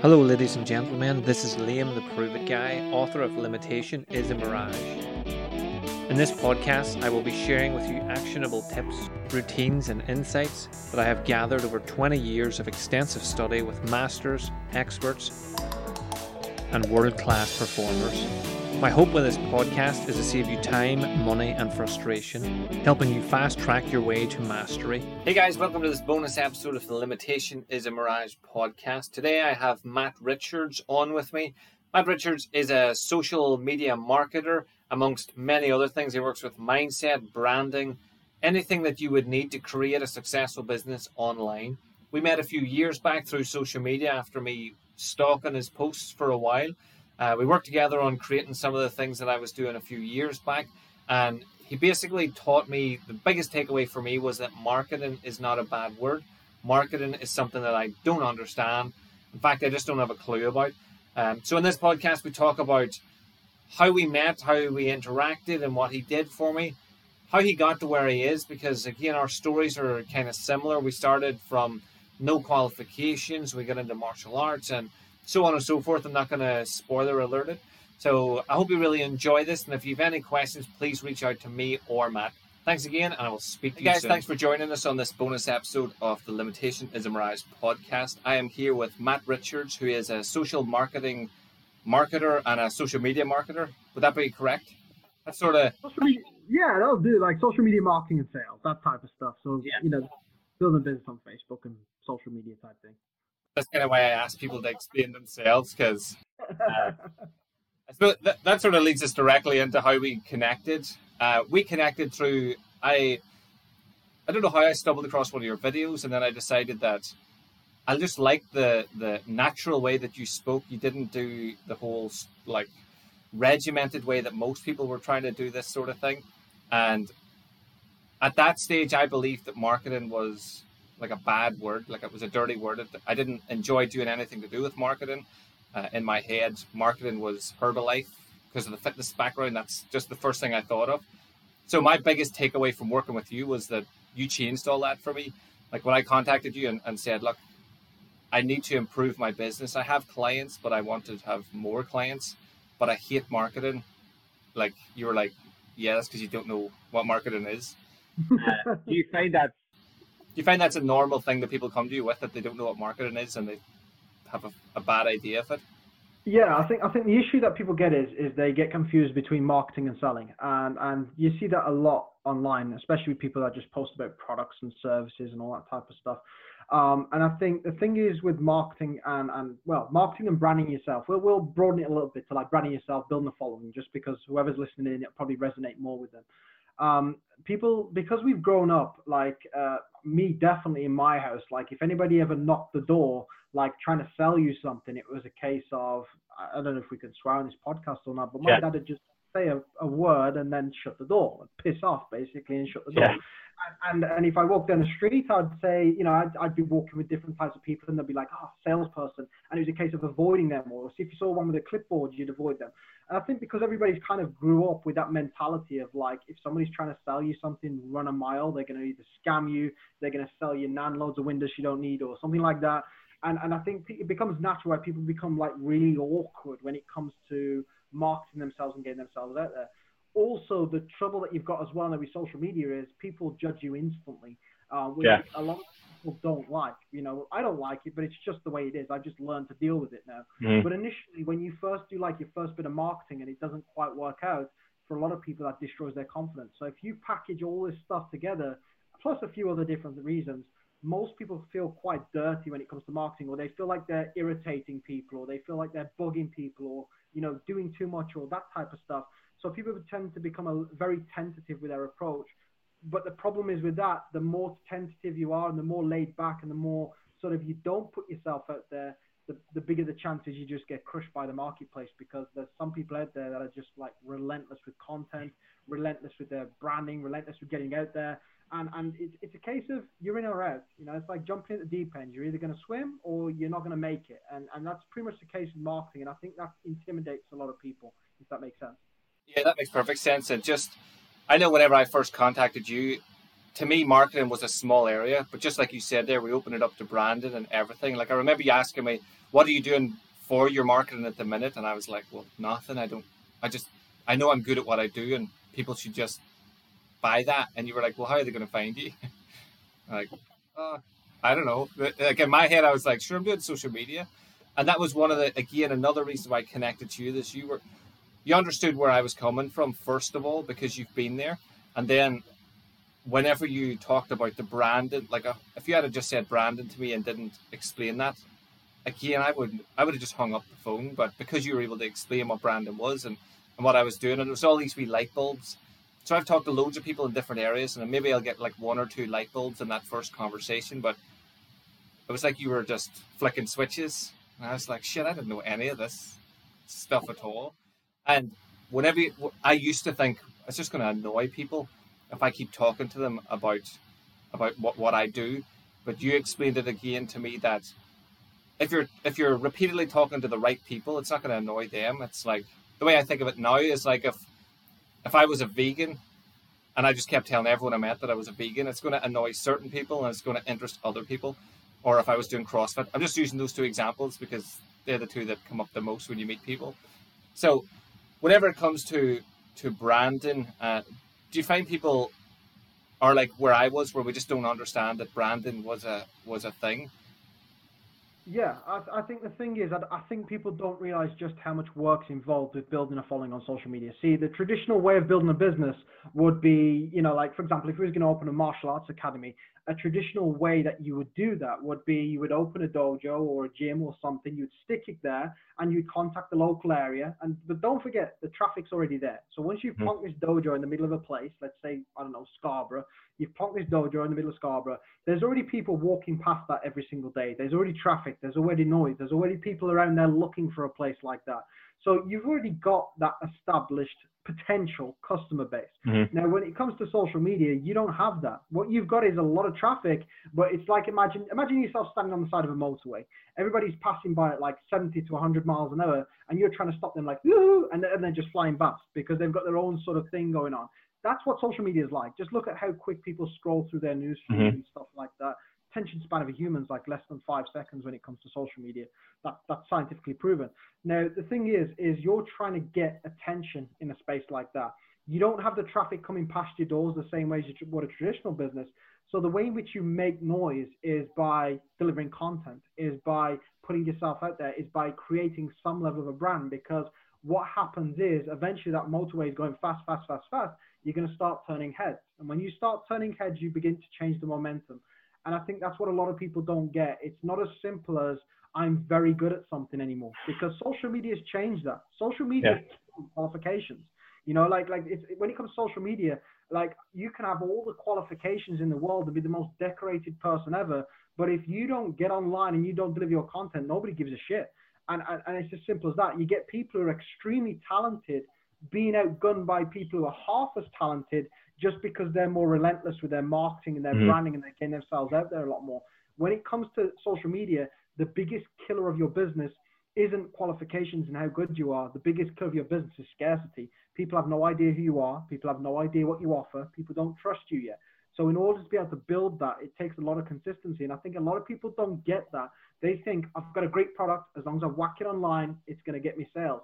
Hello, ladies and gentlemen. This is Liam, the Prove It Guy, author of Limitation is a Mirage. In this podcast, I will be sharing with you actionable tips, routines, and insights that I have gathered over 20 years of extensive study with masters, experts, and world class performers. My hope with this podcast is to save you time, money, and frustration, helping you fast track your way to mastery. Hey guys, welcome to this bonus episode of the Limitation is a Mirage podcast. Today I have Matt Richards on with me. Matt Richards is a social media marketer, amongst many other things. He works with mindset, branding, anything that you would need to create a successful business online. We met a few years back through social media after me stalking his posts for a while uh, we worked together on creating some of the things that I was doing a few years back, and he basically taught me the biggest takeaway for me was that marketing is not a bad word. Marketing is something that I don't understand. In fact, I just don't have a clue about. Um, so in this podcast, we talk about how we met, how we interacted, and what he did for me, how he got to where he is. Because again, our stories are kind of similar. We started from no qualifications. We got into martial arts and so on and so forth. I'm not going to spoiler alert it. So I hope you really enjoy this. And if you have any questions, please reach out to me or Matt. Thanks again, and I will speak to hey you guys. Soon. Thanks for joining us on this bonus episode of the Limitation is a Mirage podcast. I am here with Matt Richards, who is a social marketing marketer and a social media marketer. Would that be correct? That's sort of yeah, that'll do like social media marketing and sales, that type of stuff. So yeah. you know, building business on Facebook and social media type thing that's kind of why I ask people to explain themselves because uh, I suppose that, that sort of leads us directly into how we connected. Uh, we connected through I I don't know how I stumbled across one of your videos and then I decided that I just liked the the natural way that you spoke. You didn't do the whole like regimented way that most people were trying to do this sort of thing. And at that stage, I believed that marketing was like a bad word, like it was a dirty word. I didn't enjoy doing anything to do with marketing. Uh, in my head, marketing was Herbalife because of the fitness background. That's just the first thing I thought of. So my biggest takeaway from working with you was that you changed all that for me. Like when I contacted you and, and said, look, I need to improve my business. I have clients, but I want to have more clients, but I hate marketing. Like you were like, yeah, that's because you don't know what marketing is. Uh, do you find that you find that's a normal thing that people come to you with that they don't know what marketing is and they have a, a bad idea of it? Yeah, I think I think the issue that people get is is they get confused between marketing and selling, and and you see that a lot online, especially with people that just post about products and services and all that type of stuff. Um, and I think the thing is with marketing and, and well, marketing and branding yourself, we'll, we'll broaden it a little bit to like branding yourself, building a following, just because whoever's listening in, it'll probably resonate more with them. Um, people, because we've grown up, like uh, me definitely in my house, like if anybody ever knocked the door, like trying to sell you something, it was a case of I don't know if we can swear on this podcast or not, but my yeah. dad had just say a, a, word and then shut the door, piss off basically, and shut the door. Yeah. And, and, and if I walked down the street, I'd say, you know, I'd, I'd be walking with different types of people, and they'd be like, "Oh, salesperson," and it was a case of avoiding them. Or see if you saw one with a clipboard, you'd avoid them. And I think because everybody's kind of grew up with that mentality of like, if somebody's trying to sell you something, run a mile. They're going to either scam you, they're going to sell you nan loads of windows you don't need, or something like that. And and I think it becomes natural where people become like really awkward when it comes to marketing themselves and getting themselves out there. Also, the trouble that you've got as well with social media is people judge you instantly, uh, which yeah. a lot of people don't like. You know, I don't like it, but it's just the way it is. I've just learned to deal with it now. Mm. But initially, when you first do like your first bit of marketing and it doesn't quite work out, for a lot of people that destroys their confidence. So if you package all this stuff together, plus a few other different reasons, most people feel quite dirty when it comes to marketing, or they feel like they're irritating people, or they feel like they're bugging people, or you know, doing too much, or that type of stuff. So people tend to become a, very tentative with their approach. But the problem is with that, the more tentative you are, and the more laid back, and the more sort of you don't put yourself out there, the, the bigger the chances you just get crushed by the marketplace because there's some people out there that are just like relentless with content, relentless with their branding, relentless with getting out there and and it's, it's a case of you're in or out. You know, it's like jumping at the deep end. You're either going to swim or you're not going to make it, and and that's pretty much the case in marketing. And I think that intimidates a lot of people, if that makes sense. Yeah, that makes perfect sense. And just, I know whenever I first contacted you to me, marketing was a small area, but just like you said there, we opened it up to branding and everything. Like I remember you asking me, "What are you doing for your marketing at the minute?" And I was like, "Well, nothing. I don't. I just I know I'm good at what I do, and people should just buy that." And you were like, "Well, how are they going to find you?" like, uh, I don't know. Like in my head, I was like, "Sure, I'm doing social media," and that was one of the again another reason why I connected to you. This you were you understood where I was coming from first of all because you've been there, and then whenever you talked about the branding, like uh, if you had just said branding to me and didn't explain that, again, I would I would have just hung up the phone. But because you were able to explain what branding was and, and what I was doing, and it was all these wee light bulbs. So I've talked to loads of people in different areas, and maybe I'll get like one or two light bulbs in that first conversation. But it was like you were just flicking switches, and I was like, shit, I didn't know any of this stuff at all. And whenever you, I used to think it's just going to annoy people if I keep talking to them about about what, what I do. But you explained it again to me that if you're if you're repeatedly talking to the right people, it's not going to annoy them. It's like the way I think of it now is like if if I was a vegan and I just kept telling everyone I met that I was a vegan, it's going to annoy certain people and it's going to interest other people. Or if I was doing CrossFit, I'm just using those two examples because they're the two that come up the most when you meet people. So, whenever it comes to to branding, uh, do you find people are like where I was, where we just don't understand that branding was a was a thing? Yeah, I, I think the thing is, I, I think people don't realize just how much work's involved with building a following on social media. See, the traditional way of building a business would be, you know, like for example, if we was going to open a martial arts academy, a traditional way that you would do that would be you would open a dojo or a gym or something, you'd stick it there and you'd contact the local area. And but don't forget the traffic's already there. So once you've mm-hmm. this dojo in the middle of a place, let's say, I don't know, Scarborough, you've plonked this dojo in the middle of Scarborough, there's already people walking past that every single day. There's already traffic, there's already noise, there's already people around there looking for a place like that. So you've already got that established potential customer base. Mm-hmm. Now, when it comes to social media, you don't have that. What you've got is a lot of traffic, but it's like imagine imagine yourself standing on the side of a motorway. Everybody's passing by at like 70 to 100 miles an hour, and you're trying to stop them like woo, and, and they're just flying past because they've got their own sort of thing going on. That's what social media is like. Just look at how quick people scroll through their news feed mm-hmm. and stuff like that attention span of a human is like less than five seconds when it comes to social media. That, that's scientifically proven. Now, the thing is, is you're trying to get attention in a space like that. You don't have the traffic coming past your doors the same way as you would a traditional business. So the way in which you make noise is by delivering content, is by putting yourself out there, is by creating some level of a brand. Because what happens is eventually that motorway is going fast, fast, fast, fast. You're going to start turning heads, and when you start turning heads, you begin to change the momentum. And I think that's what a lot of people don't get. It's not as simple as I'm very good at something anymore because social media has changed that. Social media yeah. qualifications. You know, like like it's when it comes to social media, like you can have all the qualifications in the world to be the most decorated person ever, but if you don't get online and you don't deliver your content, nobody gives a shit. And, and, and it's as simple as that. You get people who are extremely talented being outgunned by people who are half as talented just because they're more relentless with their marketing and their mm-hmm. branding and they're getting themselves out there a lot more. When it comes to social media, the biggest killer of your business isn't qualifications and how good you are. The biggest killer of your business is scarcity. People have no idea who you are. People have no idea what you offer. People don't trust you yet. So in order to be able to build that, it takes a lot of consistency. And I think a lot of people don't get that. They think I've got a great product. As long as I whack it online, it's going to get me sales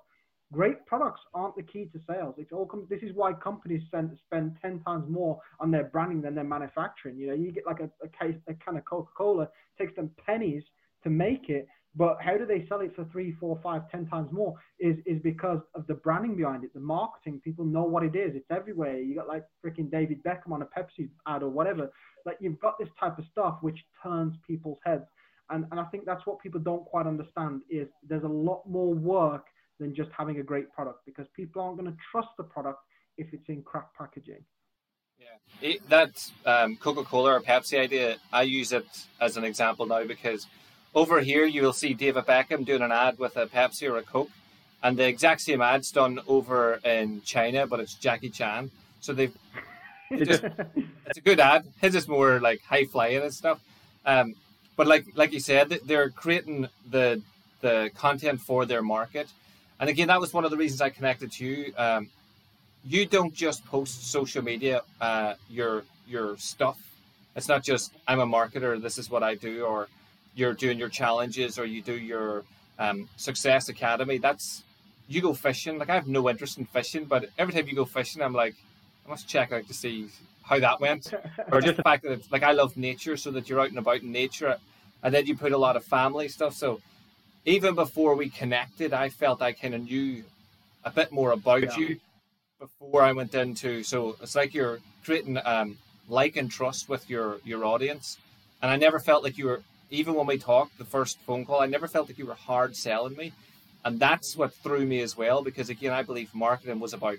great products aren't the key to sales. It's all this is why companies spend spend ten times more on their branding than their manufacturing. You know, you get like a, a case a can of Coca Cola takes them pennies to make it, but how do they sell it for three, four, five, ten times more? Is is because of the branding behind it, the marketing. People know what it is. It's everywhere. You got like freaking David Beckham on a Pepsi ad or whatever. Like you've got this type of stuff which turns people's heads. And, and I think that's what people don't quite understand is there's a lot more work than just having a great product because people aren't going to trust the product if it's in crap packaging. Yeah, it, that um, Coca-Cola or Pepsi idea, I use it as an example now because over here you will see David Beckham doing an ad with a Pepsi or a Coke, and the exact same ad's done over in China, but it's Jackie Chan. So they've just, it's a good ad. His is more like high flying and stuff. Um, but like like you said, they're creating the the content for their market, and again, that was one of the reasons I connected to you. Um, you don't just post social media, uh, your your stuff. It's not just I'm a marketer. This is what I do, or you're doing your challenges, or you do your um, success academy. That's you go fishing. Like I have no interest in fishing, but every time you go fishing, I'm like, I must check out to see how that went, or just the fact that it's, like I love nature, so that you're out and about in nature, and then you put a lot of family stuff. So even before we connected, I felt I kind of knew a bit more about yeah. you before I went into. So it's like you're creating um, like and trust with your your audience, and I never felt like you were. Even when we talked the first phone call, I never felt like you were hard selling me, and that's what threw me as well. Because again, I believe marketing was about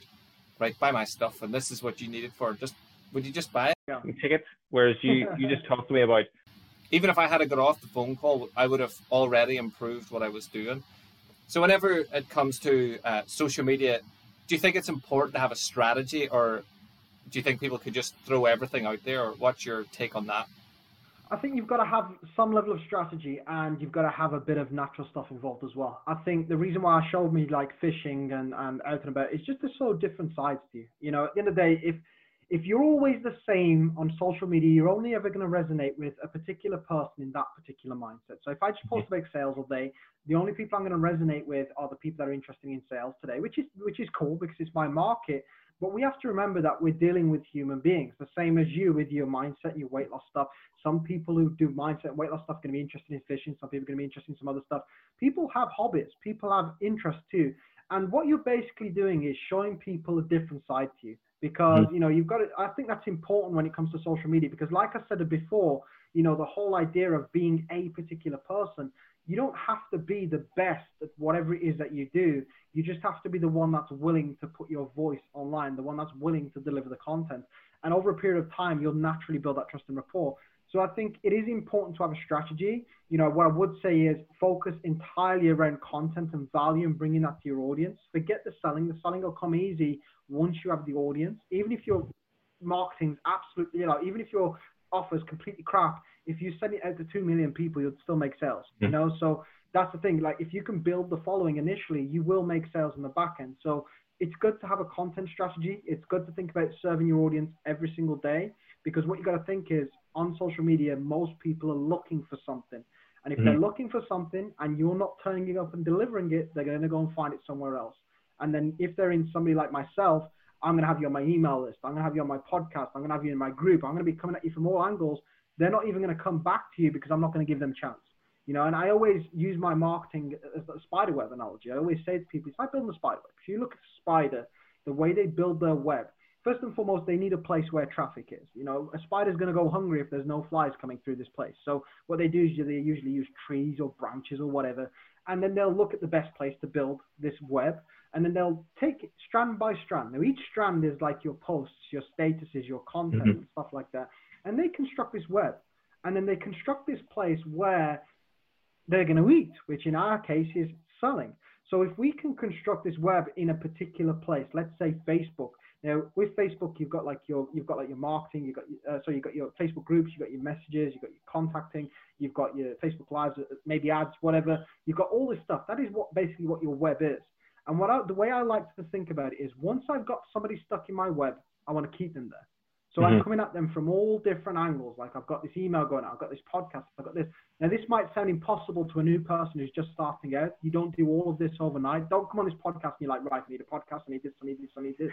right buy my stuff, and this is what you need it for. Just would you just buy it? Yeah. Tickets. Whereas you you just talked to me about even if I had get off the phone call, I would have already improved what I was doing. So whenever it comes to uh, social media, do you think it's important to have a strategy, or do you think people could just throw everything out there? Or what's your take on that? I think you've got to have some level of strategy and you've got to have a bit of natural stuff involved as well. I think the reason why I showed me like fishing and, and out and about is just to show different sides to you. You know, at the end of the day, if if you're always the same on social media, you're only ever going to resonate with a particular person in that particular mindset. So if I just post about sales all day, the only people I'm going to resonate with are the people that are interested in sales today, which is which is cool because it's my market. But we have to remember that we're dealing with human beings, the same as you with your mindset, your weight loss stuff. Some people who do mindset, weight loss stuff, are going to be interested in fishing. Some people are going to be interested in some other stuff. People have hobbies. People have interests too. And what you're basically doing is showing people a different side to you because mm-hmm. you know you've got to, i think that's important when it comes to social media because like i said before you know the whole idea of being a particular person you don't have to be the best at whatever it is that you do. You just have to be the one that's willing to put your voice online the one that's willing to deliver the content. And over a period of time you'll naturally build that trust and rapport so I think it is important to have a strategy. You know, what I would say is focus entirely around content and value and bringing that to your audience. Forget the selling. The selling will come easy once you have the audience. Even if your marketing's absolutely, you know, even if your offer is completely crap, if you send it out to two million people, you'll still make sales. You mm-hmm. know, so that's the thing. Like if you can build the following initially, you will make sales in the back end. So it's good to have a content strategy. It's good to think about serving your audience every single day because what you got to think is on social media, most people are looking for something. And if mm-hmm. they're looking for something and you're not turning it up and delivering it, they're going to go and find it somewhere else. And then if they're in somebody like myself, I'm going to have you on my email list. I'm going to have you on my podcast. I'm going to have you in my group. I'm going to be coming at you from all angles. They're not even going to come back to you because I'm not going to give them a chance. You know, and I always use my marketing as a spider web analogy. I always say to people, it's like building a spider web. If you look at a spider, the way they build their web, first and foremost, they need a place where traffic is. You know, a spider's going to go hungry if there's no flies coming through this place. So what they do is they usually use trees or branches or whatever, and then they'll look at the best place to build this web, and then they'll take it strand by strand. Now each strand is like your posts, your statuses, your content, mm-hmm. and stuff like that, and they construct this web, and then they construct this place where they're going to eat, which in our case is selling. So if we can construct this web in a particular place, let's say Facebook, now with Facebook, you've got like your you've got like your marketing, you've got uh, so you've got your Facebook groups, you've got your messages, you've got your contacting, you've got your Facebook lives, uh, maybe ads, whatever. You've got all this stuff. That is what basically what your web is. And what I, the way I like to think about it is once I've got somebody stuck in my web, I want to keep them there. So mm-hmm. I'm coming at them from all different angles. Like I've got this email going out, I've got this podcast, I've got this. Now this might sound impossible to a new person who's just starting out. You don't do all of this overnight. Don't come on this podcast and you're like, right, I need a podcast, I need this, I need this, I need this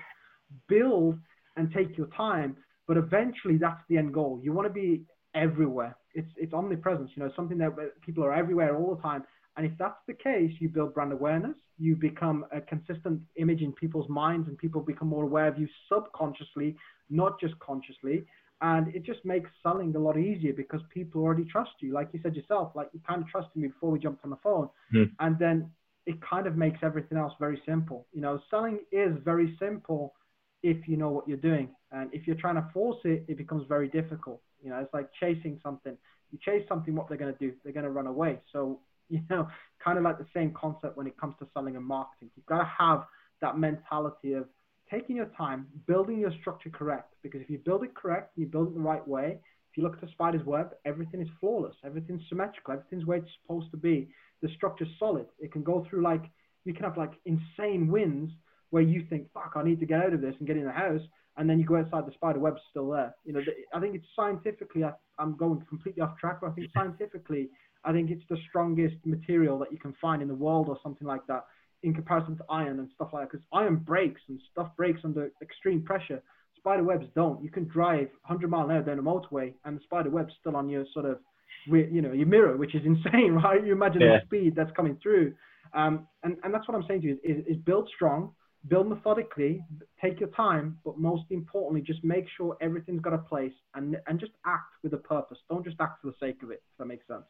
build and take your time, but eventually that's the end goal. You want to be everywhere. It's it's omnipresence, you know, something that people are everywhere all the time. And if that's the case, you build brand awareness, you become a consistent image in people's minds, and people become more aware of you subconsciously, not just consciously. And it just makes selling a lot easier because people already trust you. Like you said yourself, like you kind of trusted me before we jumped on the phone. Mm. And then it kind of makes everything else very simple. You know, selling is very simple if you know what you're doing. And if you're trying to force it, it becomes very difficult. You know, it's like chasing something. You chase something, what they're going to do? They're going to run away. So, you know, kind of like the same concept when it comes to selling and marketing. You've got to have that mentality of taking your time, building your structure correct. Because if you build it correct, you build it the right way. If you look at the spider's web, everything is flawless. Everything's symmetrical. Everything's where it's supposed to be. The structure's solid. It can go through like, you can have like insane winds where you think, fuck, I need to get out of this and get in the house. and then you go outside, the spider web's still there. You know, I think it's scientifically. I, I'm going completely off track, but I think scientifically, I think it's the strongest material that you can find in the world, or something like that, in comparison to iron and stuff like that. Because iron breaks and stuff breaks under extreme pressure. Spider webs don't. You can drive 100 mile an hour down a motorway, and the spider web's still on your sort of, you know, your mirror, which is insane, right? You imagine yeah. the speed that's coming through. Um, and, and that's what I'm saying to you is, is, is build strong, build methodically, take your time, but most importantly, just make sure everything's got a place and and just act with a purpose. Don't just act for the sake of it. If that makes sense.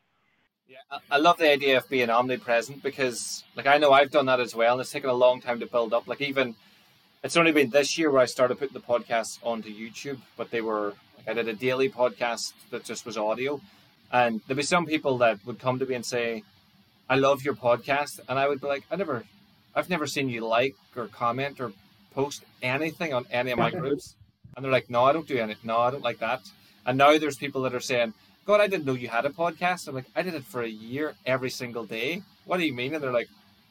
Yeah, I love the idea of being omnipresent because, like, I know I've done that as well, and it's taken a long time to build up. Like, even it's only been this year where I started putting the podcasts onto YouTube, but they were like I did a daily podcast that just was audio, and there'd be some people that would come to me and say, "I love your podcast," and I would be like, "I never I've never seen you like or comment or post anything on any of my groups. And they're like, no, I don't do any. No, I don't like that. And now there's people that are saying, God, I didn't know you had a podcast. I'm like, I did it for a year every single day. What do you mean? And they're like,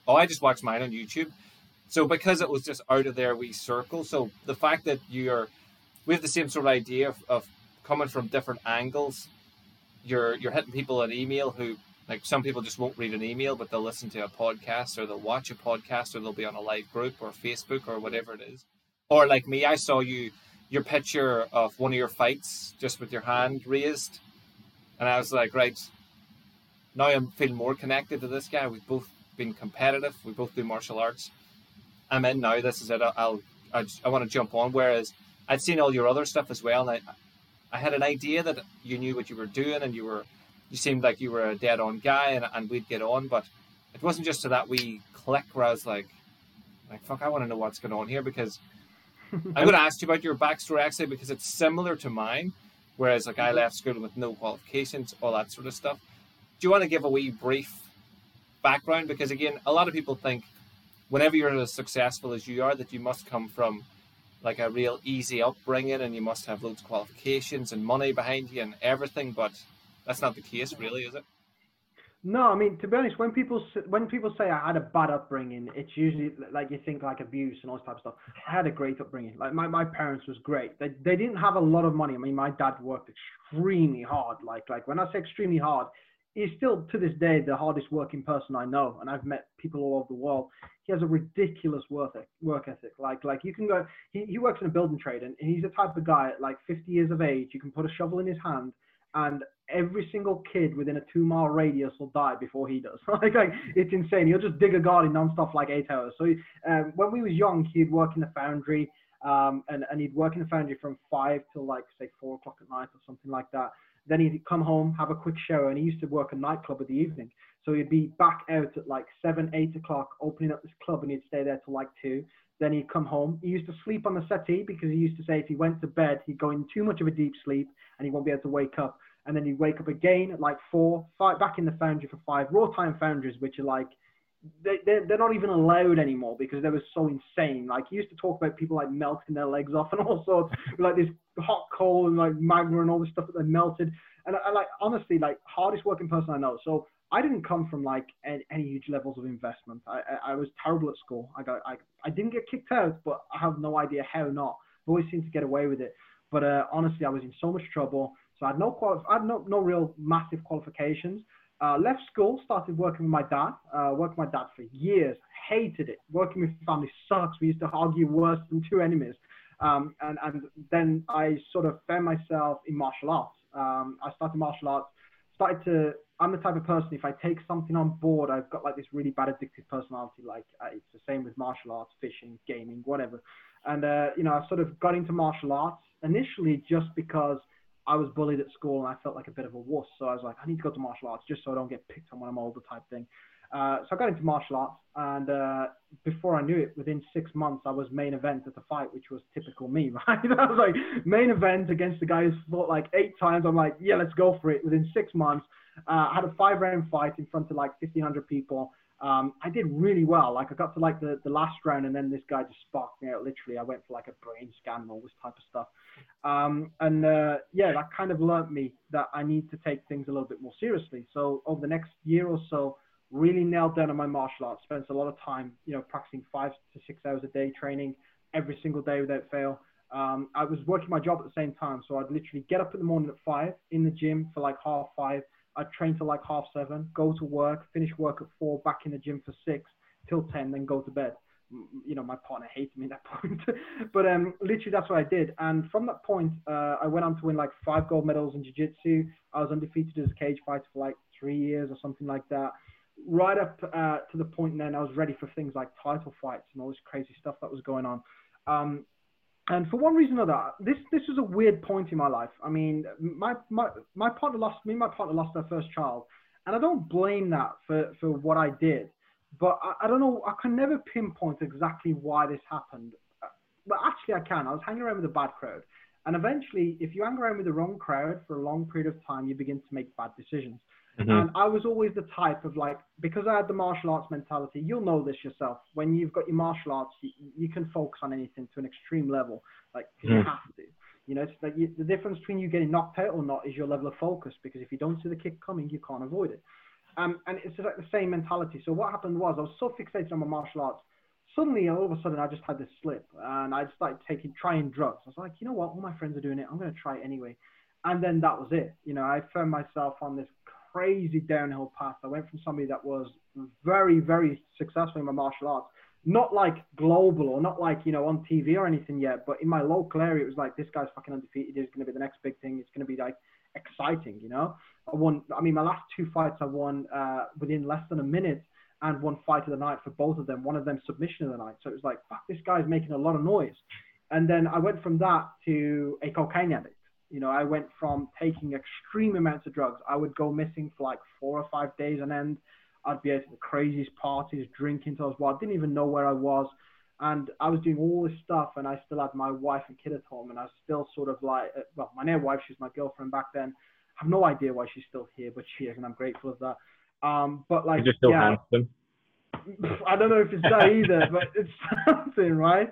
oh, I just watched mine on YouTube. So because it was just out of their wee circle. So the fact that you're, we have the same sort of idea of, of coming from different angles. You're you're hitting people an email who like some people just won't read an email, but they'll listen to a podcast or they'll watch a podcast or they'll be on a live group or Facebook or whatever it is. Or like me, I saw you your picture of one of your fights just with your hand raised, and I was like, right, now I'm feeling more connected to this guy. We've both been competitive. We both do martial arts. I'm in now. This is it. I'll, I'll I, want to jump on. Whereas I'd seen all your other stuff as well, and I I had an idea that you knew what you were doing and you were you seemed like you were a dead on guy and, and we'd get on, but it wasn't just to that wee click where I was like, like fuck, I want to know what's going on here because I'm going to ask you about your backstory actually because it's similar to mine. Whereas like I mm-hmm. left school with no qualifications, all that sort of stuff. Do you want to give a wee brief background? Because again, a lot of people think whenever you're as successful as you are, that you must come from like a real easy upbringing and you must have loads of qualifications and money behind you and everything. But that's not the case, really, is it? No, I mean to be honest, when people when people say I had a bad upbringing, it's usually like you think like abuse and all this type of stuff. I had a great upbringing. Like my, my parents was great. They they didn't have a lot of money. I mean, my dad worked extremely hard. Like like when I say extremely hard, he's still to this day the hardest working person I know, and I've met people all over the world. He has a ridiculous work ethic. Work ethic. Like like you can go. He he works in a building trade, and he's the type of guy at like 50 years of age. You can put a shovel in his hand and every single kid within a two mile radius will die before he does. like, like, it's insane. He'll just dig a garden non-stop like eight hours. So um, when we was young, he'd work in the foundry, um, and and he'd work in the foundry from five till like say four o'clock at night or something like that. Then he'd come home, have a quick shower, and he used to work a nightclub at the evening. So he'd be back out at like seven, eight o'clock, opening up this club, and he'd stay there till like two. Then he'd come home. He used to sleep on the settee because he used to say if he went to bed, he'd go in too much of a deep sleep and he won't be able to wake up and then you wake up again at like four, five, back in the foundry for five. Raw time foundries, which are like, they, they're, they're not even allowed anymore because they were so insane. Like, he used to talk about people like melting their legs off and all sorts, like this hot coal and like magma and all this stuff that they melted. And I, like, honestly, like, hardest working person I know. So I didn't come from like any, any huge levels of investment. I, I, I, was terrible at school. I got, I, I didn't get kicked out, but I have no idea how not. I've always seemed to get away with it. But uh, honestly, I was in so much trouble. So I had no quali- I had no, no real massive qualifications. Uh, left school, started working with my dad. Uh, worked with my dad for years. Hated it. Working with family sucks. We used to argue worse than two enemies. Um, and, and then I sort of found myself in martial arts. Um, I started martial arts. Started to. I'm the type of person. If I take something on board, I've got like this really bad addictive personality. Like uh, it's the same with martial arts, fishing, gaming, whatever. And uh, you know, I sort of got into martial arts initially just because I was bullied at school and I felt like a bit of a wuss. So I was like, I need to go to martial arts just so I don't get picked on when I'm older type thing. Uh, so I got into martial arts, and uh, before I knew it, within six months, I was main event at the fight, which was typical me, right? I was like main event against the guy who's fought like eight times. I'm like, yeah, let's go for it. Within six months, uh, I had a five round fight in front of like 1,500 people um, I did really well. Like I got to like the, the last round, and then this guy just sparked me out. Literally, I went for like a brain scan and all this type of stuff. Um, and uh, yeah, that kind of learnt me that I need to take things a little bit more seriously. So over the next year or so, really nailed down on my martial arts. Spent a lot of time, you know, practicing five to six hours a day, training every single day without fail. Um, I was working my job at the same time, so I'd literally get up in the morning at five in the gym for like half five. I'd train till like half seven, go to work, finish work at four, back in the gym for six till ten, then go to bed. You know, my partner hated me at that point, but um, literally that's what I did. And from that point, uh, I went on to win like five gold medals in jiu-jitsu. I was undefeated as a cage fighter for like three years or something like that right up uh, to the point then I was ready for things like title fights and all this crazy stuff that was going on. Um, and for one reason or another, this this was a weird point in my life. I mean, my my my partner lost me. My partner lost their first child, and I don't blame that for for what I did. But I, I don't know. I can never pinpoint exactly why this happened. But actually, I can. I was hanging around with a bad crowd, and eventually, if you hang around with the wrong crowd for a long period of time, you begin to make bad decisions. Mm-hmm. And I was always the type of like, because I had the martial arts mentality, you'll know this yourself. When you've got your martial arts, you, you can focus on anything to an extreme level. Like, mm-hmm. you have to. You know, it's like you, the difference between you getting knocked out or not is your level of focus. Because if you don't see the kick coming, you can't avoid it. Um, and it's just like the same mentality. So what happened was I was so fixated on my martial arts. Suddenly, all of a sudden, I just had this slip, and I started taking trying drugs. I was like, you know what? All my friends are doing it. I'm going to try it anyway. And then that was it. You know, I found myself on this crazy downhill path. I went from somebody that was very, very successful in my martial arts, not like global or not like, you know, on TV or anything yet, but in my local area, it was like, this guy's fucking undefeated. It's going to be the next big thing. It's going to be like exciting, you know? I won, I mean, my last two fights I won uh, within less than a minute and one fight of the night for both of them, one of them submission of the night. So it was like, fuck, this guy's making a lot of noise. And then I went from that to a cocaine addict. You know, I went from taking extreme amounts of drugs. I would go missing for like four or five days on end. I'd be at the craziest parties, drinking till I was. I didn't even know where I was. And I was doing all this stuff, and I still had my wife and kid at home, and I was still sort of like, uh, well, my now wife, she's my girlfriend back then. I have no idea why she's still here, but she is, and I'm grateful of that. Um, but like, You're still yeah, handsome. I don't know if it's that either, but it's something, right?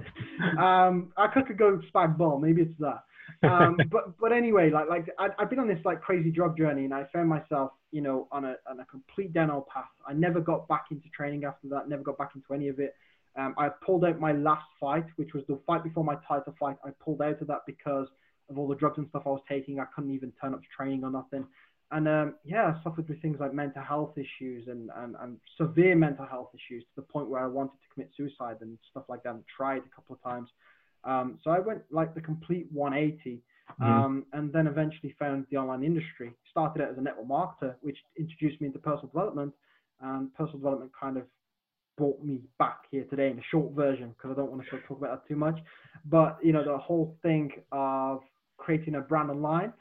Um, I could go spag ball, maybe it's that um, but but anyway, like like I, I've been on this like crazy drug journey, and I found myself, you know, on a on a complete downhill path. I never got back into training after that. Never got back into any of it. Um, I pulled out my last fight, which was the fight before my title fight. I pulled out of that because of all the drugs and stuff I was taking. I couldn't even turn up to training or nothing. And um, yeah, I suffered with things like mental health issues and, and, and severe mental health issues to the point where I wanted to commit suicide and stuff like that and tried a couple of times. Um, so I went like the complete 180, mm-hmm. um, and then eventually found the online industry. Started out as a network marketer, which introduced me into personal development. And personal development kind of brought me back here today in a short version because I don't want to sort of talk about that too much. But you know, the whole thing of creating a brand online,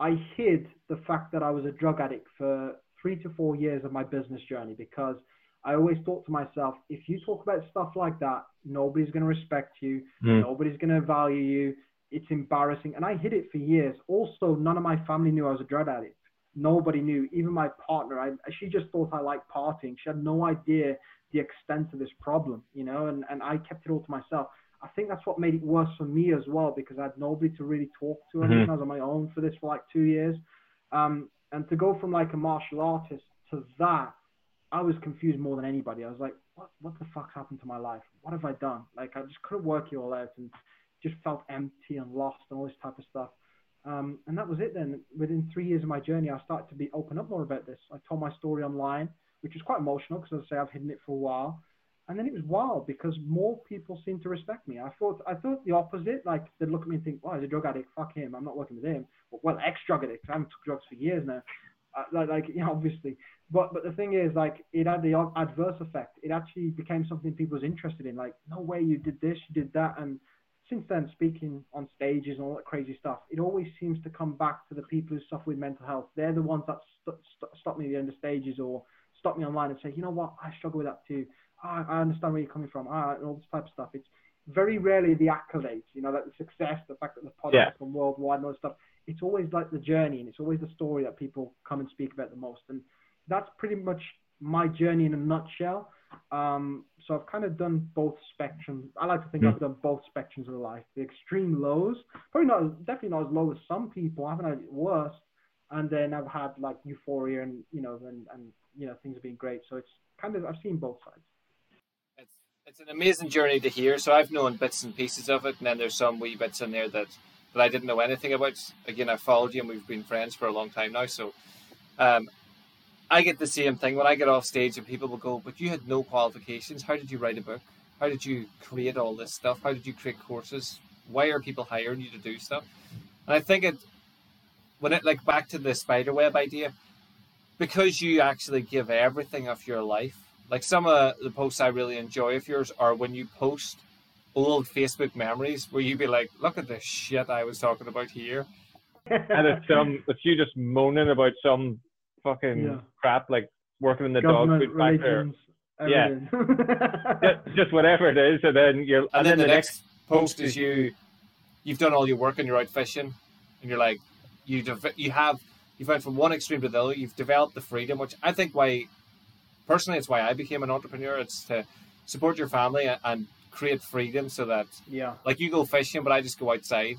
I hid the fact that I was a drug addict for three to four years of my business journey because I always thought to myself, if you talk about stuff like that, nobody's going to respect you, mm. nobody's going to value you. It's embarrassing. And I hid it for years. Also, none of my family knew I was a drug addict. Nobody knew. Even my partner, I, she just thought I liked partying. She had no idea the extent of this problem, you know, and, and I kept it all to myself. I think that's what made it worse for me as well because I had nobody to really talk to. Mm-hmm. I was on my own for this for like two years. Um, and to go from like a martial artist to that I was confused more than anybody. I was like, what what the fuck's happened to my life? What have I done? Like I just couldn't work it all out and just felt empty and lost and all this type of stuff. Um, and that was it then. Within three years of my journey, I started to be open up more about this. I told my story online, which was quite emotional because as I say I've hidden it for a while. And then it was wild because more people seemed to respect me. I thought I thought the opposite. Like they'd look at me and think, "Oh, he's a drug addict. Fuck him. I'm not working with him." Well, ex-drug addict. I haven't took drugs for years now. Uh, like, like, obviously. But but the thing is, like, it had the adverse effect. It actually became something people was interested in. Like, no way you did this, you did that, and since then, speaking on stages and all that crazy stuff, it always seems to come back to the people who suffer with mental health. They're the ones that st- st- stop me at the end of stages or stop me online and say, you know what, I struggle with that too. Oh, I understand where you're coming from. Ah, and all this type of stuff. It's very rarely the accolades, you know, that the success, the fact that the podcast yeah. and worldwide and all this stuff it's always like the journey and it's always the story that people come and speak about the most. And that's pretty much my journey in a nutshell. Um, so I've kind of done both spectrums. I like to think mm. I've done both spectrums of life. The extreme lows, probably not, definitely not as low as some people. I haven't had it worse. And then I've had like euphoria and, you know, and, and, you know, things have been great. So it's kind of, I've seen both sides. It's, an amazing journey to hear. So I've known bits and pieces of it, and then there's some wee bits in there that that I didn't know anything about. Again, I followed you, and we've been friends for a long time now. So um, I get the same thing when I get off stage, and people will go, "But you had no qualifications. How did you write a book? How did you create all this stuff? How did you create courses? Why are people hiring you to do stuff?" And I think it when it like back to the spider web idea, because you actually give everything of your life like some of the posts I really enjoy of yours are when you post old Facebook memories where you be like, look at the shit I was talking about here. and it's some it's you just moaning about some fucking yeah. crap like working in the Government dog food factory. Yeah. just, just, whatever it is, and then you're and, and then, then, the, the next, next post is you you've done all your work and you're out fishing and you're like you you have you've went from one extreme to the other, you've developed the freedom, which I think why personally, it's why I became an entrepreneur. It's to support your family and create freedom so that, yeah, like you go fishing, but I just go outside.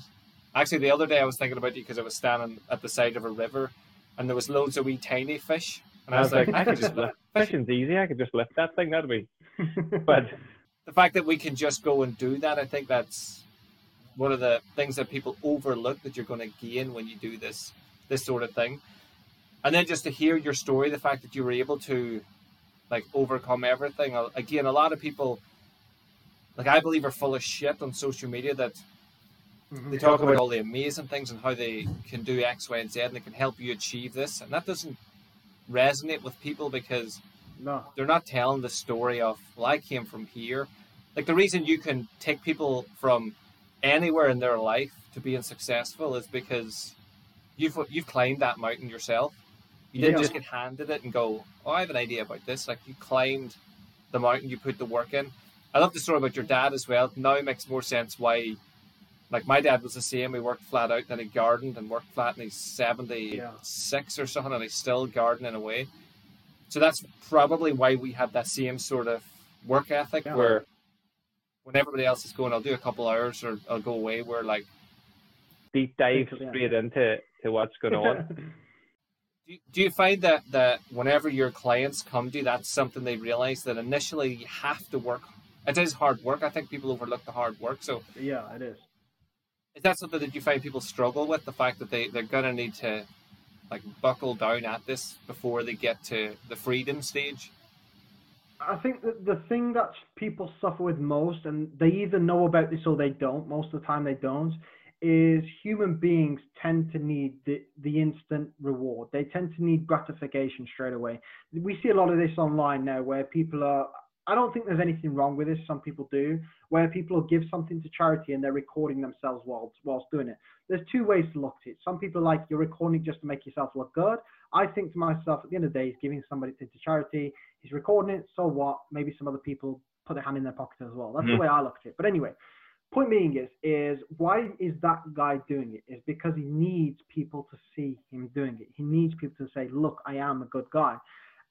Actually, the other day I was thinking about you because I was standing at the side of a river and there was loads of wee tiny fish. And I was, like, I could just lift. Fishing's easy. I could just lift that thing. That'd be. But the fact that we can just go and do that, I think that's one of the things that people overlook that you're going to gain when you do this this sort of thing. And then just to hear your story, the fact that you were able to like overcome everything. Again, a lot of people, like I believe, are full of shit on social media that mm-hmm. they talk about all the amazing things and how they can do X, Y, and Z, and they can help you achieve this, and that doesn't resonate with people because no. they're not telling the story of well, I came from here. Like the reason you can take people from anywhere in their life to being successful is because you've you've climbed that mountain yourself. You didn't yeah. just get handed it and go, "Oh, I have an idea about this." Like you climbed the mountain, you put the work in. I love the story about your dad as well. Now it makes more sense why. Like my dad was the same. He worked flat out, then he gardened and worked flat, and he's seventy six yeah. or something, and he's still gardening away. So that's probably why we have that same sort of work ethic yeah. where when everybody else is going, I'll do a couple hours or I'll go away. We're like deep dive straight into to what's going on. do you find that that whenever your clients come to you, that's something they realize that initially you have to work? It is hard work. I think people overlook the hard work. So yeah, it is. Is that something that you find people struggle with? The fact that they they're gonna need to like buckle down at this before they get to the freedom stage. I think that the thing that people suffer with most, and they either know about this or they don't. Most of the time, they don't is human beings tend to need the, the instant reward. They tend to need gratification straight away. We see a lot of this online now where people are, I don't think there's anything wrong with this. Some people do, where people will give something to charity and they're recording themselves whilst, whilst doing it. There's two ways to look at it. Some people like you're recording just to make yourself look good. I think to myself, at the end of the day, he's giving somebody to charity. He's recording it. So what? Maybe some other people put their hand in their pocket as well. That's mm-hmm. the way I look at it. But anyway, point being is is why is that guy doing it? Is because he needs people to see him doing it. He needs people to say look i am a good guy.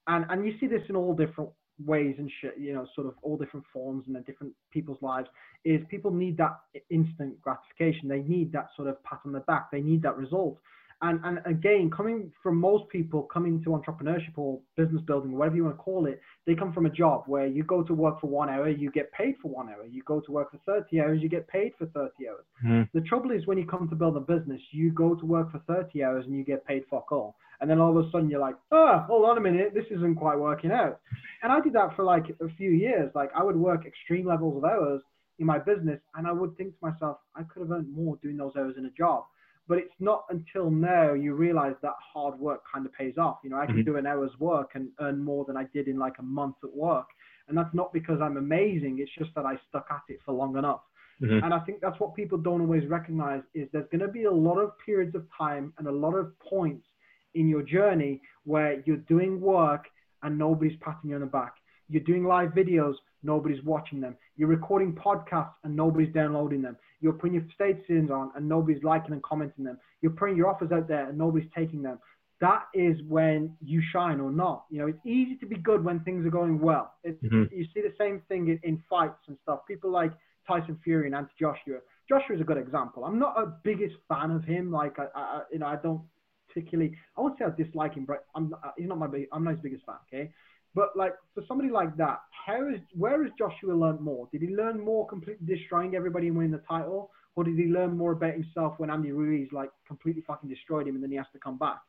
And and you see this in all different ways and shit you know sort of all different forms and different people's lives is people need that instant gratification. They need that sort of pat on the back. They need that result and, and again, coming from most people coming to entrepreneurship or business building, whatever you want to call it, they come from a job where you go to work for one hour, you get paid for one hour. You go to work for 30 hours, you get paid for 30 hours. Mm. The trouble is when you come to build a business, you go to work for 30 hours and you get paid fuck all. And then all of a sudden you're like, oh, hold on a minute, this isn't quite working out. And I did that for like a few years. Like I would work extreme levels of hours in my business and I would think to myself, I could have earned more doing those hours in a job. But it's not until now you realize that hard work kind of pays off. You know, I can mm-hmm. do an hour's work and earn more than I did in like a month at work. And that's not because I'm amazing. It's just that I stuck at it for long enough. Mm-hmm. And I think that's what people don't always recognize is there's going to be a lot of periods of time and a lot of points in your journey where you're doing work and nobody's patting you on the back. You're doing live videos, nobody's watching them. You're recording podcasts and nobody's downloading them. You're putting your statuses on and nobody's liking and commenting them. You're putting your offers out there and nobody's taking them. That is when you shine or not. You know, it's easy to be good when things are going well. Mm-hmm. You see the same thing in, in, fights and stuff. People like Tyson Fury and Anthony Joshua. Joshua is a good example. I'm not a biggest fan of him. Like, I, I you know, I don't particularly. I won't say I dislike him, but I'm. He's not my. Big, I'm not his biggest fan. Okay, But like for somebody like that, how is where has Joshua learned more? Did he learn more completely destroying everybody and winning the title, or did he learn more about himself when Andy Ruiz like completely fucking destroyed him and then he has to come back?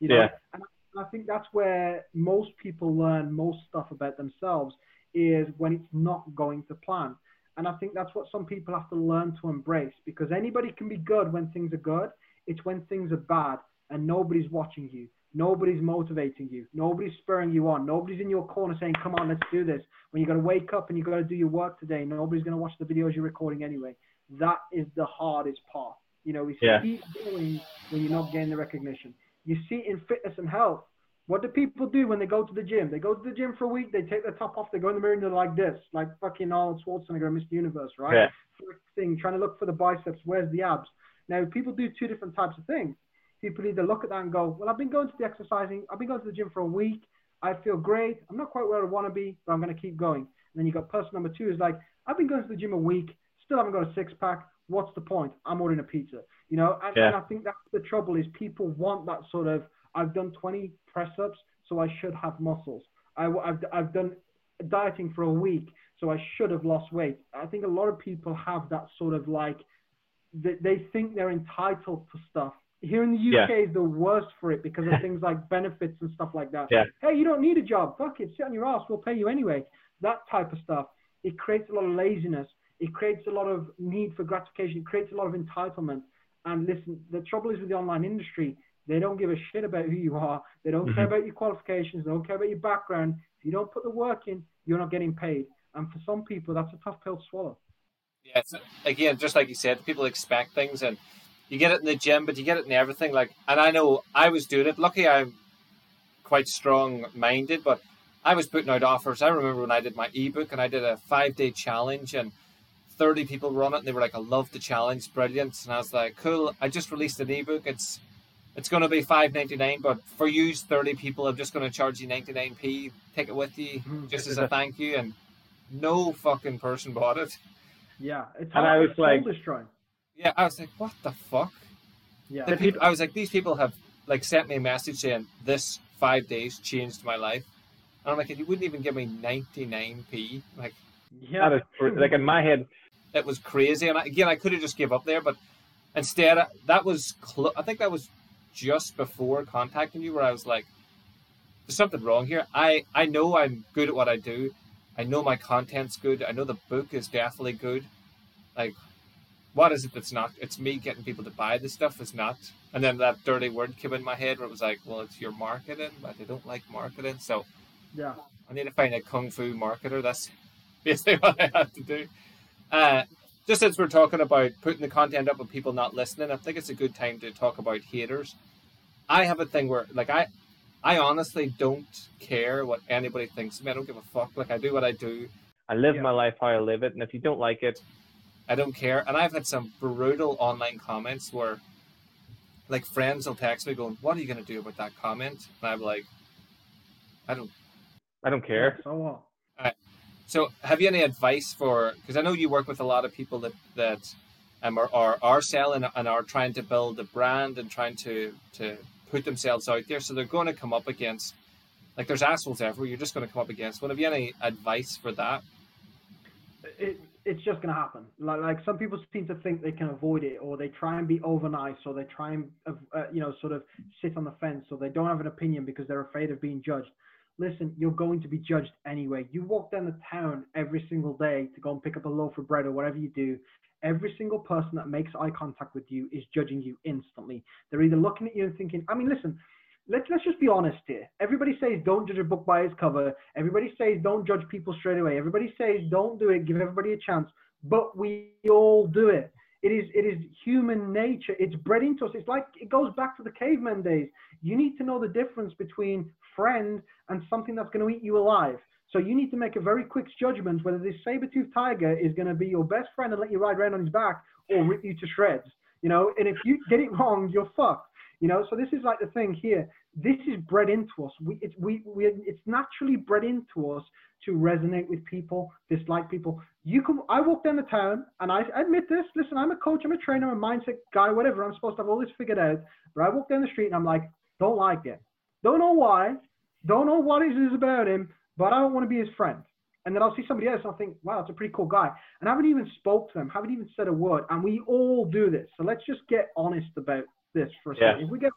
You know, yeah. and I think that's where most people learn most stuff about themselves is when it's not going to plan. And I think that's what some people have to learn to embrace because anybody can be good when things are good. It's when things are bad and nobody's watching you. Nobody's motivating you. Nobody's spurring you on. Nobody's in your corner saying, come on, let's do this. When you've got to wake up and you've got to do your work today, nobody's going to watch the videos you're recording anyway. That is the hardest part. You know, we yeah. keep going when you're not getting the recognition. You see in fitness and health, what do people do when they go to the gym? They go to the gym for a week, they take their top off, they go in the mirror and they're like this, like fucking Arnold Schwarzenegger, Mr. Universe, right? Yeah. Thing, trying to look for the biceps, where's the abs? Now, people do two different types of things. People either look at that and go, well, I've been going to the exercising, I've been going to the gym for a week, I feel great, I'm not quite where I want to be, but I'm going to keep going. And then you got person number two is like, I've been going to the gym a week, still haven't got a six pack. What's the point? I'm ordering a pizza. You know, and, yeah. and I think that's the trouble is people want that sort of. I've done 20 press ups, so I should have muscles. I, have I've done dieting for a week, so I should have lost weight. I think a lot of people have that sort of like, they, they think they're entitled to stuff. Here in the UK yeah. is the worst for it because of things like benefits and stuff like that. Yeah. Hey, you don't need a job. Fuck it, sit on your ass. We'll pay you anyway. That type of stuff. It creates a lot of laziness. It creates a lot of need for gratification. It creates a lot of entitlement. And listen, the trouble is with the online industry, they don't give a shit about who you are. They don't mm-hmm. care about your qualifications. They don't care about your background. If you don't put the work in, you're not getting paid. And for some people, that's a tough pill to swallow. Yeah, it's, again, just like you said, people expect things, and you get it in the gym, but you get it in everything. Like, and I know I was doing it. Lucky I'm quite strong-minded, but I was putting out offers. I remember when I did my ebook and I did a five-day challenge, and 30 people run it, and they were like, "I love the challenge, brilliant." And I was like, "Cool." I just released an ebook. It's it's going to be five ninety nine, but for you, thirty people, I'm just going to charge you ninety nine p. Take it with you, mm-hmm. just as a thank you, and no fucking person bought it. Yeah, it's and I was like, destroying. Yeah, I was like, what the fuck? Yeah, the people, I was like, these people have like sent me a message saying this five days changed my life, and I'm like, you wouldn't even give me ninety nine p. Like, yeah, that is like in my head, it was crazy. And I, again, I could have just gave up there, but instead, uh, that was cl- I think that was just before contacting you where I was like, there's something wrong here. I, I know I'm good at what I do. I know my content's good. I know the book is definitely good. Like, what is it that's not? It's me getting people to buy this stuff. It's not. And then that dirty word came in my head where it was like, well, it's your marketing, but I don't like marketing. So, yeah, I need to find a kung fu marketer. That's basically what I have to do. Uh, just since we're talking about putting the content up and people not listening, I think it's a good time to talk about haters. I have a thing where, like, I, I honestly don't care what anybody thinks of me. I don't give a fuck. Like, I do what I do. I live yeah. my life how I live it, and if you don't like it, I don't care. And I've had some brutal online comments where, like, friends will text me going, "What are you going to do about that comment?" And I'm like, "I don't, I don't care." So what? So, have you any advice for? Because I know you work with a lot of people that that um, are, are are selling and are trying to build a brand and trying to to put themselves out there. So they're going to come up against like there's assholes everywhere. You're just going to come up against one. Have you any advice for that? It, it's just going to happen. Like, like some people seem to think they can avoid it, or they try and be over nice, or they try and uh, you know sort of sit on the fence, or they don't have an opinion because they're afraid of being judged listen, you're going to be judged anyway. You walk down the town every single day to go and pick up a loaf of bread or whatever you do. Every single person that makes eye contact with you is judging you instantly. They're either looking at you and thinking, I mean, listen, let's let's just be honest here. Everybody says don't judge a book by its cover. Everybody says don't judge people straight away. Everybody says don't do it, give everybody a chance. But we all do it. It is it is human nature. It's bred into us. It's like it goes back to the caveman days. You need to know the difference between friend and something that's going to eat you alive. So you need to make a very quick judgment whether this saber-toothed tiger is going to be your best friend and let you ride around on his back or rip you to shreds. You know, and if you get it wrong, you're fucked. You know, so this is like the thing here. This is bred into us. We, it's, we, we, it's naturally bred into us to resonate with people, dislike people. You can. I walk down the town, and I admit this. Listen, I'm a coach, I'm a trainer, I'm a mindset guy, whatever. I'm supposed to have all this figured out. But I walk down the street, and I'm like, don't like it. Don't know why. Don't know what it is about him, but I don't want to be his friend. And then I'll see somebody else and I'll think, wow, that's a pretty cool guy. And I haven't even spoke to them, haven't even said a word. And we all do this. So let's just get honest about this for a yeah. second. If we get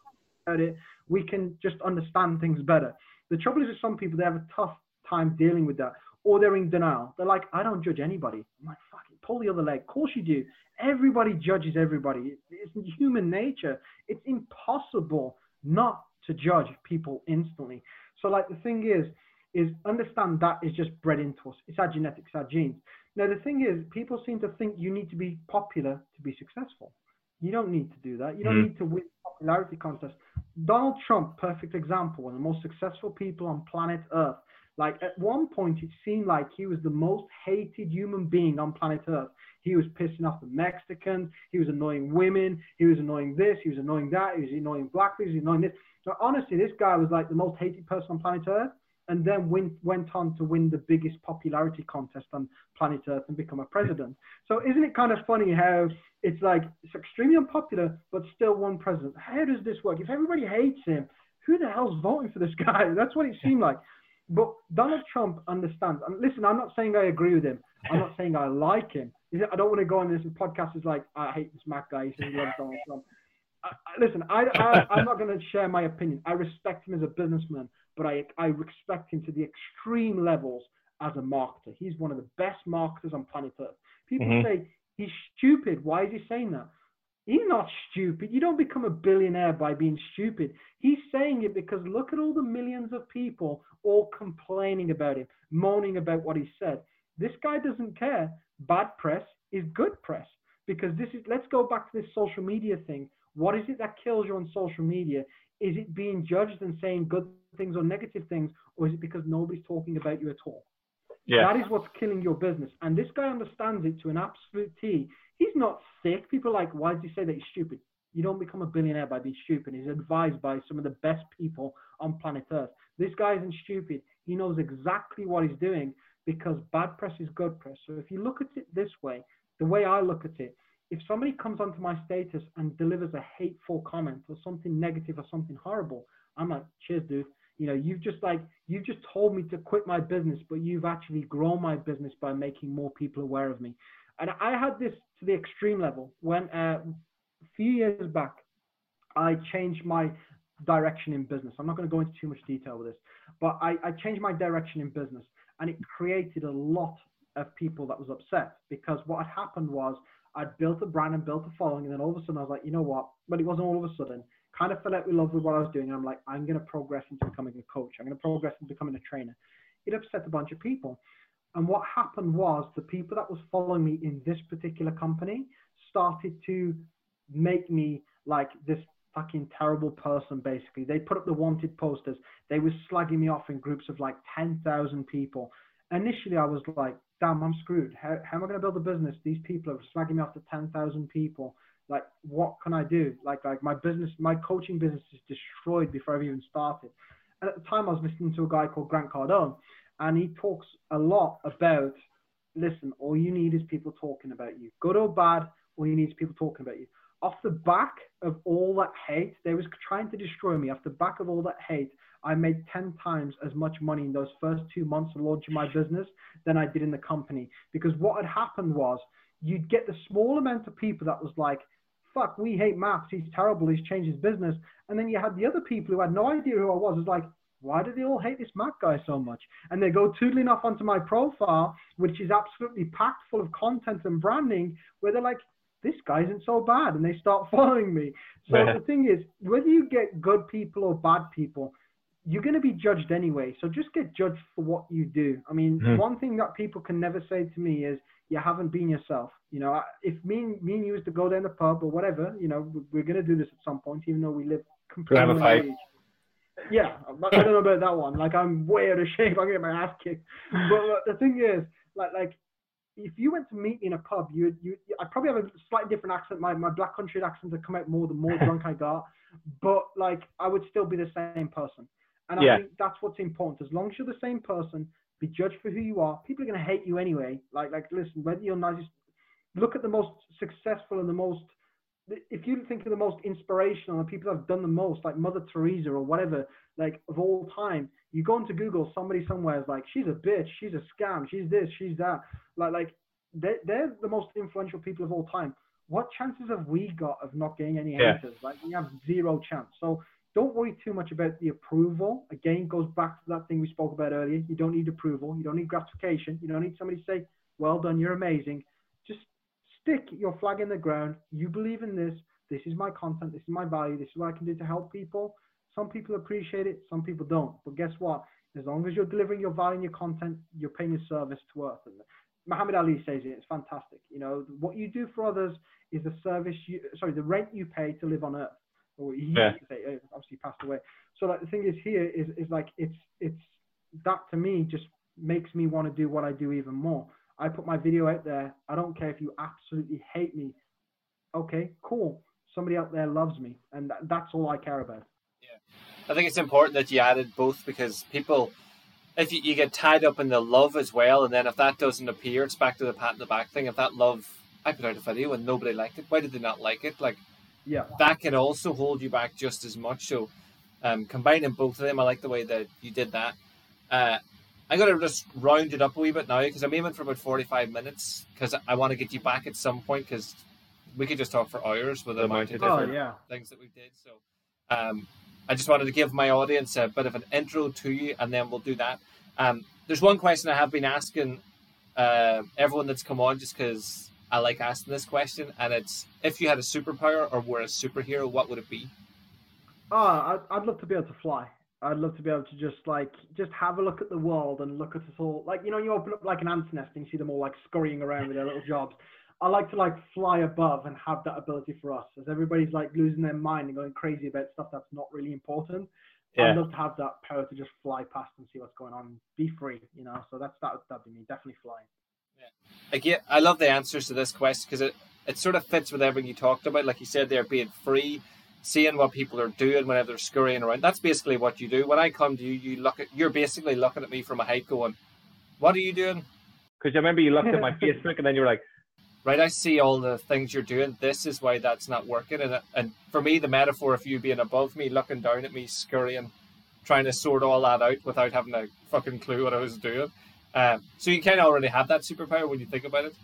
about it, we can just understand things better. The trouble is with some people, they have a tough time dealing with that. Or they're in denial. They're like, I don't judge anybody. I'm like, fucking pull the other leg. Of course you do. Everybody judges everybody. It's human nature. It's impossible not to judge people instantly. So like the thing is, is understand that is just bred into us. It's our genetics, our genes. Now the thing is, people seem to think you need to be popular to be successful. You don't need to do that. You don't mm-hmm. need to win popularity contests. Donald Trump, perfect example, one of the most successful people on planet Earth. Like at one point, it seemed like he was the most hated human being on planet Earth. He was pissing off the Mexicans. He was annoying women. He was annoying this. He was annoying that. He was annoying black people. He was annoying this. So honestly, this guy was like the most hated person on planet Earth and then win, went on to win the biggest popularity contest on planet Earth and become a president. So isn't it kind of funny how it's like it's extremely unpopular, but still won president? How does this work? If everybody hates him, who the hell's voting for this guy? That's what it seemed like. But Donald Trump understands. And listen, I'm not saying I agree with him. I'm not saying I like him. I don't want to go on this podcast is like I hate this Matt guy. He says he loves Donald Trump. I, listen, I, I I'm not going to share my opinion. I respect him as a businessman but I, I respect him to the extreme levels as a marketer. He's one of the best marketers on planet Earth. People mm-hmm. say he's stupid. Why is he saying that? He's not stupid. You don't become a billionaire by being stupid. He's saying it because look at all the millions of people all complaining about him, moaning about what he said. This guy doesn't care. Bad press is good press because this is, let's go back to this social media thing. What is it that kills you on social media? Is it being judged and saying good things or negative things, or is it because nobody's talking about you at all? Yeah. That is what's killing your business. And this guy understands it to an absolute T. He's not sick. People are like, why does he say that he's stupid? You don't become a billionaire by being stupid. He's advised by some of the best people on planet Earth. This guy isn't stupid. He knows exactly what he's doing because bad press is good press. So if you look at it this way, the way I look at it, if somebody comes onto my status and delivers a hateful comment or something negative or something horrible, I'm like, cheers, dude. You know you've just like you've just told me to quit my business but you've actually grown my business by making more people aware of me. And i had this to the extreme level when uh, a few years back i changed my direction in business. I'm not going to go into too much detail with this but I, I changed my direction in business and it created a lot of people that was upset because what had happened was I'd built a brand and built a following, and then all of a sudden I was like, you know what? But it wasn't all of a sudden kind of fell out with love with what I was doing. I'm like, I'm going to progress into becoming a coach. I'm going to progress into becoming a trainer. It upset a bunch of people. And what happened was the people that was following me in this particular company started to make me like this fucking terrible person basically they put up the wanted posters they were slagging me off in groups of like 10,000 people initially i was like damn i'm screwed how, how am i going to build a business these people are slagging me off to 10,000 people like what can I do? Like like my business, my coaching business is destroyed before I've even started. And at the time, I was listening to a guy called Grant Cardone, and he talks a lot about listen, all you need is people talking about you, good or bad. All you need is people talking about you. Off the back of all that hate, they was trying to destroy me. Off the back of all that hate, I made 10 times as much money in those first two months of launching my business than I did in the company. Because what had happened was you'd get the small amount of people that was like, fuck, we hate Maps. He's terrible. He's changed his business. And then you had the other people who had no idea who I was. It's like, why do they all hate this Matt guy so much? And they go tootling off onto my profile, which is absolutely packed full of content and branding, where they're like, this guy isn't so bad. And they start following me. So yeah. the thing is, whether you get good people or bad people, you're going to be judged anyway. So just get judged for what you do. I mean, mm. one thing that people can never say to me is, you haven't been yourself. You know, if me, me and you used to go down the pub or whatever, you know, we're going to do this at some point, even though we live completely. Have Yeah, I don't know about that one. Like, I'm way out of shape. I'm getting my ass kicked. But the thing is, like, like if you went to meet me in a pub, you you I probably have a slightly different accent. My my black country accent would come out more the more drunk I got, but like I would still be the same person. And I yeah. think that's what's important. As long as you're the same person, be judged for who you are. People are going to hate you anyway. Like, like, listen, whether you're nice, look at the most successful and the most. If you think of the most inspirational and people that have done the most, like Mother Teresa or whatever, like of all time. You go into Google, somebody somewhere is like, she's a bitch, she's a scam, she's this, she's that. Like, like they're, they're the most influential people of all time. What chances have we got of not getting any yeah. haters? Like, we have zero chance. So don't worry too much about the approval. Again, goes back to that thing we spoke about earlier. You don't need approval. You don't need gratification. You don't need somebody to say, well done, you're amazing. Just stick your flag in the ground. You believe in this. This is my content. This is my value. This is what I can do to help people. Some people appreciate it, some people don't. But guess what? As long as you're delivering your value and your content, you're paying your service to earth. And Muhammad Ali says it. It's fantastic. You know, what you do for others is the service you, sorry, the rent you pay to live on earth. Or he yeah. uh, obviously passed away. So like the thing is here is is like it's it's that to me just makes me want to do what I do even more. I put my video out there. I don't care if you absolutely hate me. Okay, cool. Somebody out there loves me, and that's all I care about. Yeah, I think it's important that you added both because people, if you, you get tied up in the love as well, and then if that doesn't appear, it's back to the pat in the back thing. If that love, I put out a video and nobody liked it, why did they not like it? Like, yeah, that can also hold you back just as much. So, um, combining both of them, I like the way that you did that. Uh, I'm gonna just round it up a wee bit now because I'm aiming for about 45 minutes because I want to get you back at some point because we could just talk for hours with the amount of different oh, yeah. things that we did. So, um, I just wanted to give my audience a bit of an intro to you, and then we'll do that. Um, there's one question I have been asking uh, everyone that's come on, just because I like asking this question, and it's if you had a superpower or were a superhero, what would it be? Oh, I'd, I'd love to be able to fly. I'd love to be able to just like just have a look at the world and look at us all. Like you know, you open up like an ant's nest and you see them all like scurrying around with their little jobs. I like to like fly above and have that ability for us, as everybody's like losing their mind and going crazy about stuff that's not really important. Yeah. I'd love to have that power to just fly past and see what's going on, be free, you know. So that's that. That'd be me, definitely flying. Yeah, Again, I love the answers to this question because it it sort of fits with everything you talked about. Like you said, they're being free, seeing what people are doing whenever they're scurrying around. That's basically what you do. When I come to you, you look at you're basically looking at me from a height, going, "What are you doing?" Because I remember you looked at my Facebook and then you were like, right? I see all the things you're doing. This is why that's not working. And, and for me, the metaphor of you being above me, looking down at me, scurrying, trying to sort all that out without having a fucking clue what I was doing. Um, so you kind of already have that superpower when you think about it.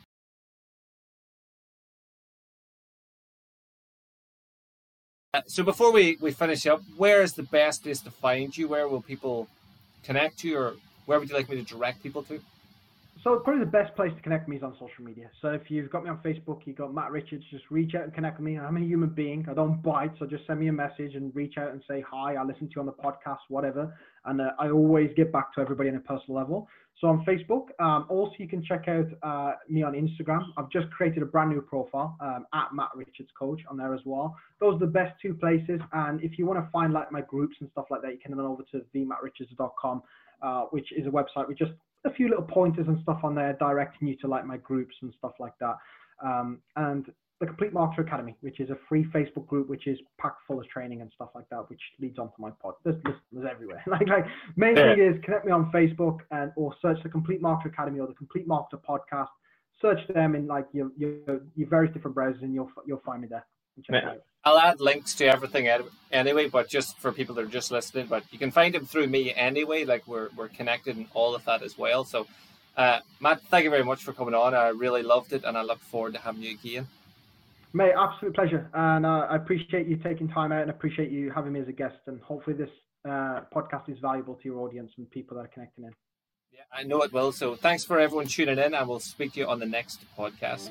Uh, so before we, we finish up, where is the best place to find you? Where will people connect to or where would you like me to direct people to? So probably the best place to connect with me is on social media. So if you've got me on Facebook, you've got Matt Richards, just reach out and connect with me. I'm a human being. I don't bite, so just send me a message and reach out and say hi. I listen to you on the podcast, whatever. And uh, I always get back to everybody on a personal level. So on Facebook, um, also you can check out uh, me on Instagram. I've just created a brand new profile um, at Matt Richards Coach on there as well. Those are the best two places. And if you want to find like my groups and stuff like that, you can head over to themattrichards.com, uh, which is a website We just a few little pointers and stuff on there directing you to like my groups and stuff like that. Um, and the Complete Marketer Academy, which is a free Facebook group, which is packed full of training and stuff like that, which leads on to my pod. There's listeners everywhere. like, like main yeah. thing is connect me on Facebook and or search the Complete Marketer Academy or the Complete Marketer Podcast. Search them in like your your, your various different browsers, and you'll you'll find me there. I'll add links to everything anyway, but just for people that are just listening, but you can find him through me anyway. Like we're we're connected and all of that as well. So, uh, Matt, thank you very much for coming on. I really loved it, and I look forward to having you again. Mate, absolute pleasure, and uh, I appreciate you taking time out, and appreciate you having me as a guest. And hopefully, this uh, podcast is valuable to your audience and people that are connecting in. Yeah, I know it will. So, thanks for everyone tuning in, and we'll speak to you on the next podcast.